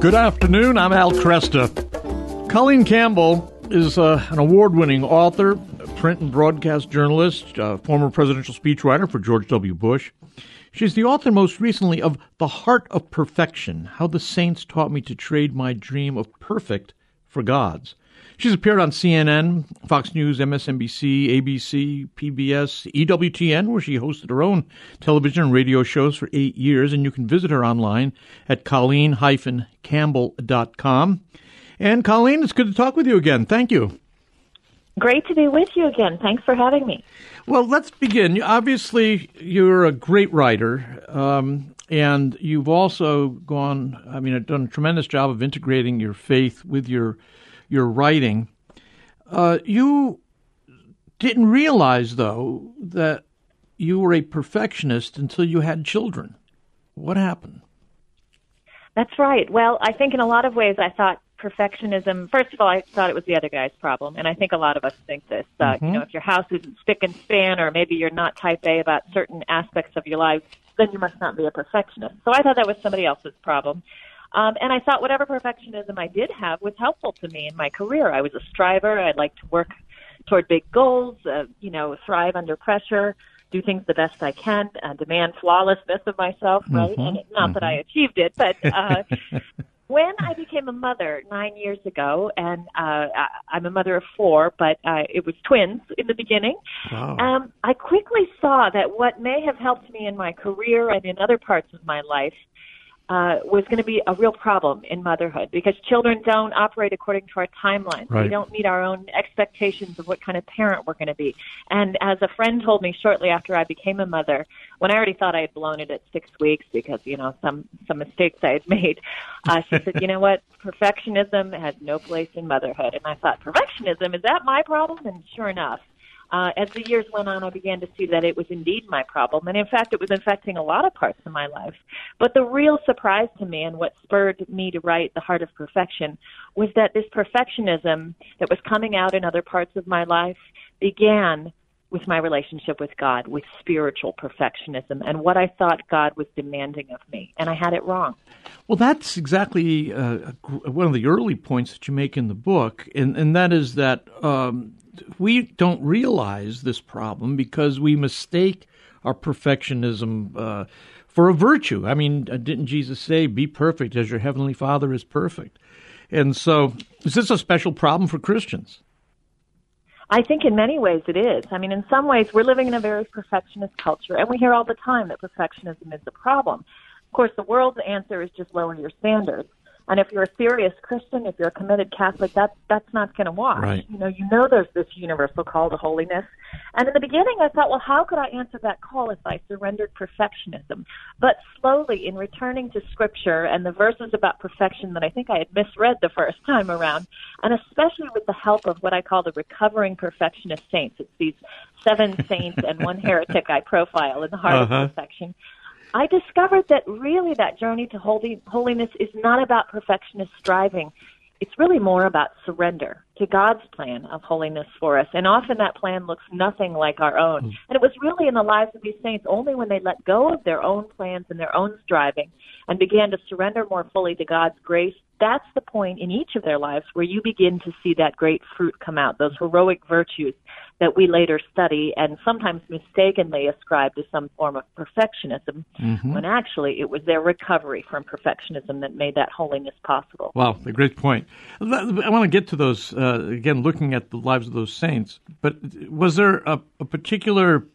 Good afternoon. I'm Al Kresta. Colleen Campbell is uh, an award winning author, print and broadcast journalist, uh, former presidential speechwriter for George W. Bush. She's the author most recently of The Heart of Perfection How the Saints Taught Me to Trade My Dream of Perfect for God's. She's appeared on CNN, Fox News, MSNBC, ABC, PBS, EWTN, where she hosted her own television and radio shows for eight years. And you can visit her online at colleen-campbell.com. And Colleen, it's good to talk with you again. Thank you. Great to be with you again. Thanks for having me. Well, let's begin. Obviously, you're a great writer, um, and you've also gone, I mean, done a tremendous job of integrating your faith with your your writing. Uh, you didn't realize, though, that you were a perfectionist until you had children. What happened? That's right. Well, I think in a lot of ways I thought perfectionism, first of all, I thought it was the other guy's problem. And I think a lot of us think this. Uh, mm-hmm. You know, if your house isn't spick and span, or maybe you're not type A about certain aspects of your life, then you must not be a perfectionist. So I thought that was somebody else's problem. Um, and I thought whatever perfectionism I did have was helpful to me in my career. I was a striver. I like to work toward big goals, uh, you know, thrive under pressure, do things the best I can, uh, demand flawlessness of myself, right? Mm-hmm. And it, not mm-hmm. that I mm-hmm. achieved it, but uh, when I became a mother nine years ago, and uh, I'm a mother of four, but uh, it was twins in the beginning, wow. um, I quickly saw that what may have helped me in my career and in other parts of my life uh, was going to be a real problem in motherhood because children don't operate according to our timelines. Right. We don't meet our own expectations of what kind of parent we're going to be. And as a friend told me shortly after I became a mother, when I already thought I had blown it at six weeks because you know some some mistakes I had made, uh, she said, "You know what? Perfectionism has no place in motherhood." And I thought, perfectionism is that my problem? And sure enough uh, as the years went on, I began to see that it was indeed my problem. And in fact, it was affecting a lot of parts of my life. But the real surprise to me and what spurred me to write The Heart of Perfection was that this perfectionism that was coming out in other parts of my life began with my relationship with God, with spiritual perfectionism, and what I thought God was demanding of me. And I had it wrong. Well, that's exactly uh, one of the early points that you make in the book, and, and that is that um, we don't realize this problem because we mistake our perfectionism uh, for a virtue. I mean, uh, didn't Jesus say, "Be perfect as your heavenly Father is perfect"? And so, is this a special problem for Christians? I think in many ways it is. I mean, in some ways, we're living in a very perfectionist culture, and we hear all the time that perfectionism is a problem. Of course, the world's answer is just lower your standards. And if you're a serious Christian, if you're a committed Catholic, that that's not going to wash. Right. You know, you know there's this universal call to holiness. And in the beginning, I thought, well, how could I answer that call if I surrendered perfectionism? But slowly, in returning to Scripture and the verses about perfection that I think I had misread the first time around, and especially with the help of what I call the recovering perfectionist saints, it's these seven saints and one heretic I profile in the heart uh-huh. of perfection. I discovered that really that journey to holy, holiness is not about perfectionist striving. It's really more about surrender to God's plan of holiness for us. And often that plan looks nothing like our own. Mm. And it was really in the lives of these saints only when they let go of their own plans and their own striving and began to surrender more fully to God's grace that's the point in each of their lives where you begin to see that great fruit come out, those heroic virtues that we later study and sometimes mistakenly ascribe to some form of perfectionism, mm-hmm. when actually it was their recovery from perfectionism that made that holiness possible. Wow, a great point. I want to get to those, uh, again, looking at the lives of those saints, but was there a, a particular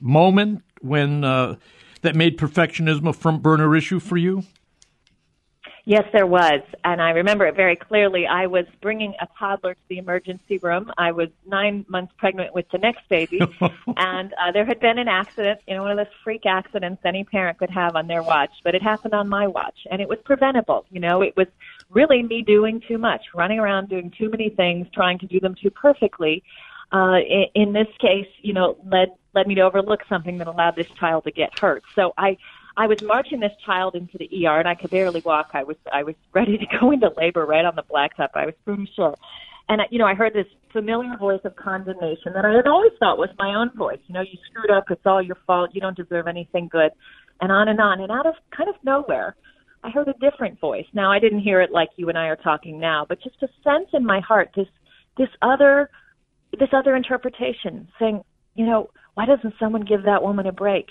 moment when uh, that made perfectionism a front burner issue for you? Yes, there was. And I remember it very clearly. I was bringing a toddler to the emergency room. I was nine months pregnant with the next baby. and uh, there had been an accident, you know, one of those freak accidents any parent could have on their watch. But it happened on my watch. And it was preventable. You know, it was really me doing too much, running around doing too many things, trying to do them too perfectly. Uh, in, in this case, you know, led led me to overlook something that allowed this child to get hurt. So I I was marching this child into the ER, and I could barely walk. I was I was ready to go into labor right on the blacktop. I was pretty sure. And you know, I heard this familiar voice of condemnation that I had always thought was my own voice. You know, you screwed up. It's all your fault. You don't deserve anything good, and on and on. And out of kind of nowhere, I heard a different voice. Now I didn't hear it like you and I are talking now, but just a sense in my heart this this other this other interpretation saying, you know, why doesn't someone give that woman a break?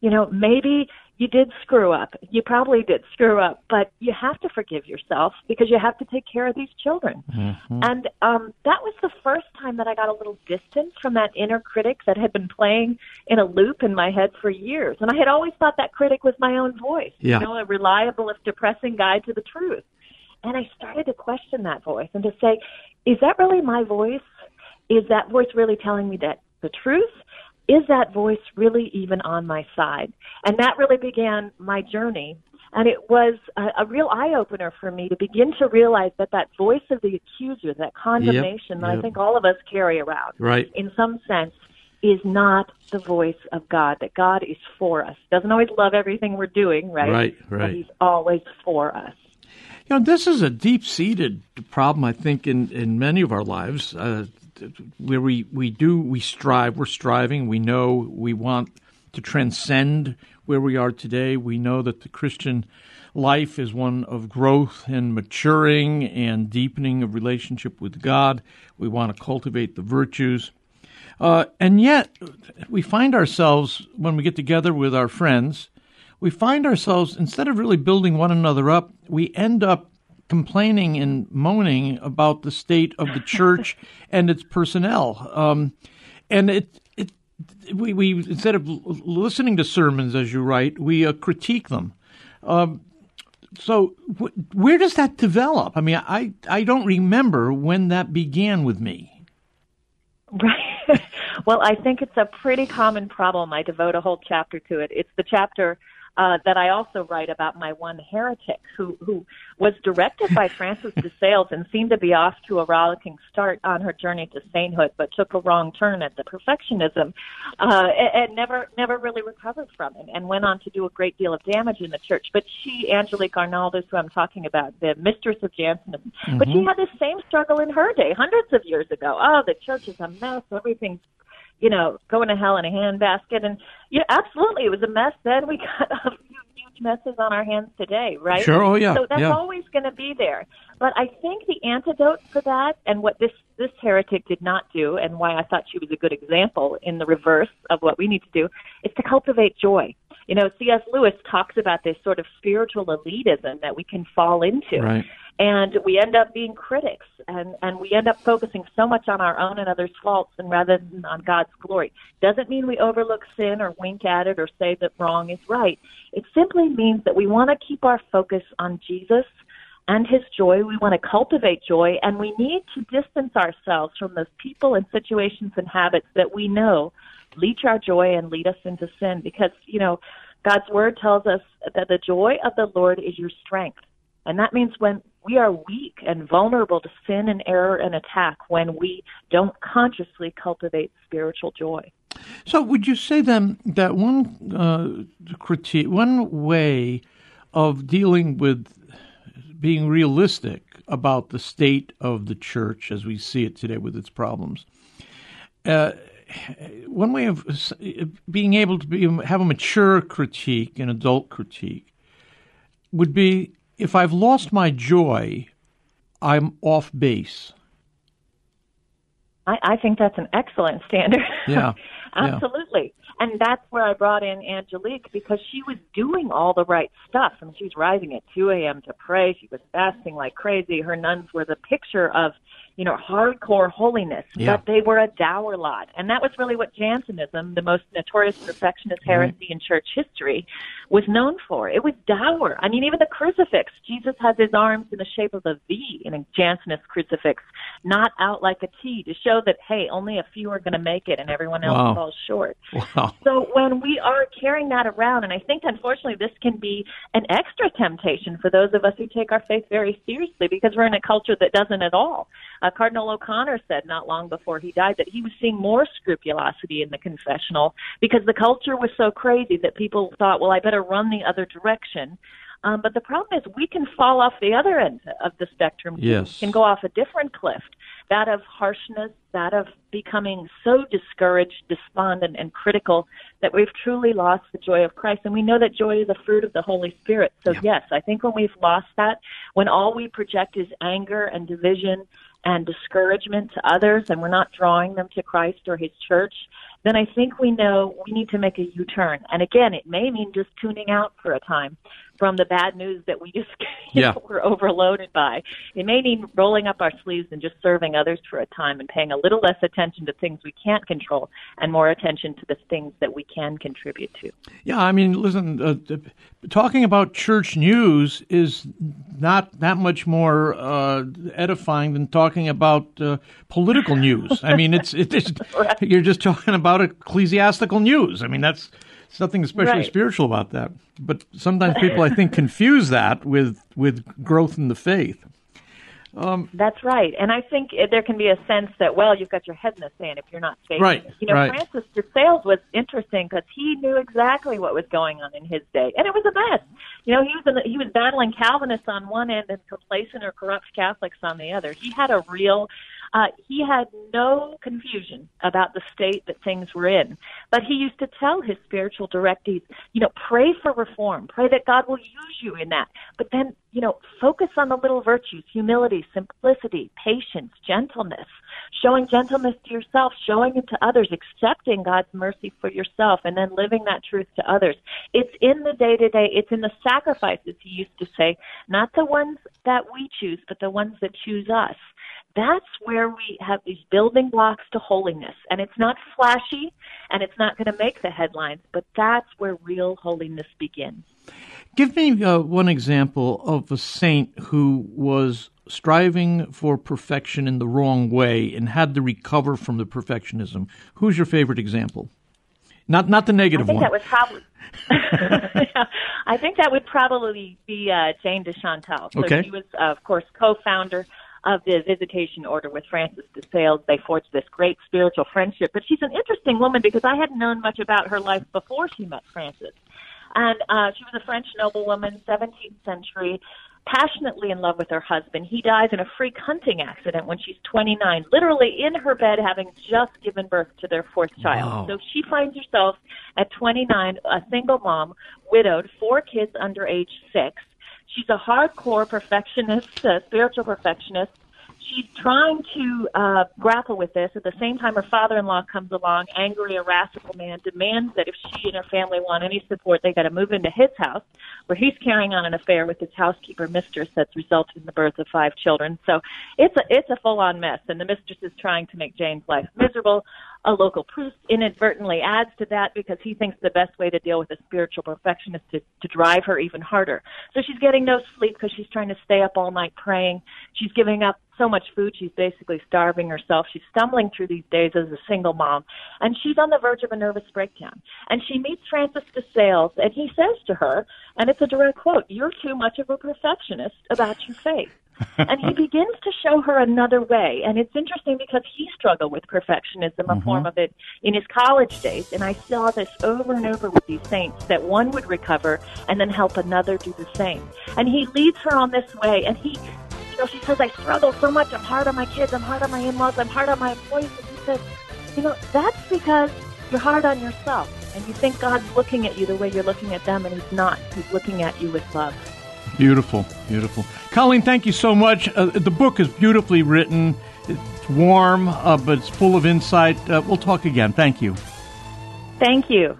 You know, maybe you did screw up. You probably did screw up, but you have to forgive yourself because you have to take care of these children. Mm-hmm. And um, that was the first time that I got a little distance from that inner critic that had been playing in a loop in my head for years. And I had always thought that critic was my own voice, yeah. you know, a reliable, if depressing guide to the truth. And I started to question that voice and to say, is that really my voice? Is that voice really telling me that the truth? Is that voice really even on my side? And that really began my journey. And it was a, a real eye opener for me to begin to realize that that voice of the accuser, that condemnation yep, that yep. I think all of us carry around, right. in some sense, is not the voice of God, that God is for us. Doesn't always love everything we're doing, right? Right, right. But he's always for us. You know, this is a deep seated problem, I think, in, in many of our lives. Uh, where we, we do we strive we're striving. We know we want to transcend where we are today. We know that the christian life is one of growth and maturing and deepening of relationship with god. We want to cultivate the virtues. Uh, and yet we find ourselves when we get together with our friends we find ourselves instead of really building one another up we end up complaining and moaning about the state of the church and its personnel. Um, and it, it, we, we instead of listening to sermons as you write, we uh, critique them. Um, so where does that develop? I mean, I I don't remember when that began with me. Right. well, I think it's a pretty common problem. I devote a whole chapter to it. It's the chapter uh, that I also write about my one heretic who, who was directed by Francis de Sales and seemed to be off to a rollicking start on her journey to sainthood, but took a wrong turn at the perfectionism, uh, and, and never, never really recovered from it and went on to do a great deal of damage in the church. But she, Angelique Arnaldus, who I'm talking about, the mistress of Jansenism, mm-hmm. but she had the same struggle in her day, hundreds of years ago. Oh, the church is a mess. Everything's you know, going to hell in a handbasket. And yeah, absolutely, it was a mess then. We got a few huge messes on our hands today, right? Sure. Oh, yeah. So that's yeah. always going to be there. But I think the antidote for that, and what this this heretic did not do, and why I thought she was a good example in the reverse of what we need to do, is to cultivate joy. You know, C.S. Lewis talks about this sort of spiritual elitism that we can fall into. Right and we end up being critics and and we end up focusing so much on our own and others faults and rather than on God's glory doesn't mean we overlook sin or wink at it or say that wrong is right it simply means that we want to keep our focus on Jesus and his joy we want to cultivate joy and we need to distance ourselves from those people and situations and habits that we know leech our joy and lead us into sin because you know God's word tells us that the joy of the Lord is your strength and that means when we are weak and vulnerable to sin and error and attack when we don't consciously cultivate spiritual joy. So, would you say then that one uh, critique, one way of dealing with being realistic about the state of the church as we see it today with its problems, uh, one way of being able to be, have a mature critique, an adult critique, would be if I've lost my joy, I'm off base. I, I think that's an excellent standard. Yeah. Absolutely. Yeah. And that's where I brought in Angelique because she was doing all the right stuff. I mean, she was rising at 2 a.m. to pray. She was fasting like crazy. Her nuns were the picture of you know, hardcore holiness, yeah. but they were a dour lot. And that was really what Jansenism, the most notorious perfectionist mm-hmm. heresy right. in church history, was known for. It was dour. I mean, even the crucifix, Jesus has his arms in the shape of a V in a Jansenist crucifix, not out like a T to show that, hey, only a few are going to make it and everyone else wow. falls short. Wow. So when we are carrying that around, and I think unfortunately this can be an extra temptation for those of us who take our faith very seriously because we're in a culture that doesn't at all. Uh, Cardinal O'Connor said not long before he died that he was seeing more scrupulosity in the confessional because the culture was so crazy that people thought, well, I better run the other direction. Um, but the problem is we can fall off the other end of the spectrum. Yes. We can go off a different cliff. that of harshness, that of becoming so discouraged, despondent, and critical that we've truly lost the joy of Christ. And we know that joy is a fruit of the Holy Spirit. So, yeah. yes, I think when we've lost that, when all we project is anger and division and discouragement to others and we're not drawing them to Christ or His church, then I think we know we need to make a U turn. And again, it may mean just tuning out for a time from the bad news that we just yeah. know, were overloaded by. It may mean rolling up our sleeves and just serving others for a time and paying a little less attention to things we can't control and more attention to the things that we can contribute to. Yeah, I mean, listen, uh, talking about church news is not that much more uh, edifying than talking about uh, political news. I mean, it's, it's right. you're just talking about ecclesiastical news. I mean, that's it's nothing especially right. spiritual about that. But sometimes people, I think, confuse that with with growth in the faith. Um, That's right, and I think there can be a sense that well, you've got your head in the sand if you're not faithful. Right. You know, right. Francis de Sales was interesting because he knew exactly what was going on in his day, and it was a mess. You know, he was in the, he was battling Calvinists on one end and complacent or corrupt Catholics on the other. He had a real uh, he had no confusion about the state that things were in. But he used to tell his spiritual directees, you know, pray for reform, pray that God will use you in that. But then, you know, focus on the little virtues, humility, simplicity, patience, gentleness, showing gentleness to yourself, showing it to others, accepting God's mercy for yourself, and then living that truth to others. It's in the day to day, it's in the sacrifices, he used to say, not the ones that we choose, but the ones that choose us that's where we have these building blocks to holiness. And it's not flashy and it's not going to make the headlines, but that's where real holiness begins. Give me uh, one example of a saint who was striving for perfection in the wrong way and had to recover from the perfectionism. Who's your favorite example? Not not the negative I think one. That would probably. I think that would probably be uh, Jane de Chantal. So okay. she was, uh, of course, co-founder of the visitation order with Francis de Sales. They forged this great spiritual friendship. But she's an interesting woman because I hadn't known much about her life before she met Francis. And uh, she was a French noblewoman, 17th century, passionately in love with her husband. He dies in a freak hunting accident when she's 29, literally in her bed having just given birth to their fourth child. Wow. So she finds herself at 29, a single mom, widowed, four kids under age six She's a hardcore perfectionist, a spiritual perfectionist. She's trying to uh, grapple with this. At the same time, her father-in-law comes along, angry, irascible man, demands that if she and her family want any support, they got to move into his house, where he's carrying on an affair with his housekeeper mistress that's resulted in the birth of five children. So it's a it's a full-on mess, and the mistress is trying to make Jane's life miserable a local priest inadvertently adds to that because he thinks the best way to deal with a spiritual perfectionist is to, to drive her even harder. So she's getting no sleep because she's trying to stay up all night praying. She's giving up so much food, she's basically starving herself. She's stumbling through these days as a single mom, and she's on the verge of a nervous breakdown. And she meets Francis de Sales, and he says to her, and it's a direct quote, You're too much of a perfectionist about your faith and he begins to show her another way. And it's interesting because he struggled with perfectionism, a mm-hmm. form of it, in his college days. And I saw this over and over with these saints that one would recover and then help another do the same. And he leads her on this way. And he, you know, she says, I struggle so much. I'm hard on my kids. I'm hard on my in laws. I'm hard on my employees. And he says, you know, that's because you're hard on yourself. And you think God's looking at you the way you're looking at them, and He's not. He's looking at you with love. Beautiful, beautiful. Colleen, thank you so much. Uh, the book is beautifully written. It's warm, uh, but it's full of insight. Uh, we'll talk again. Thank you. Thank you.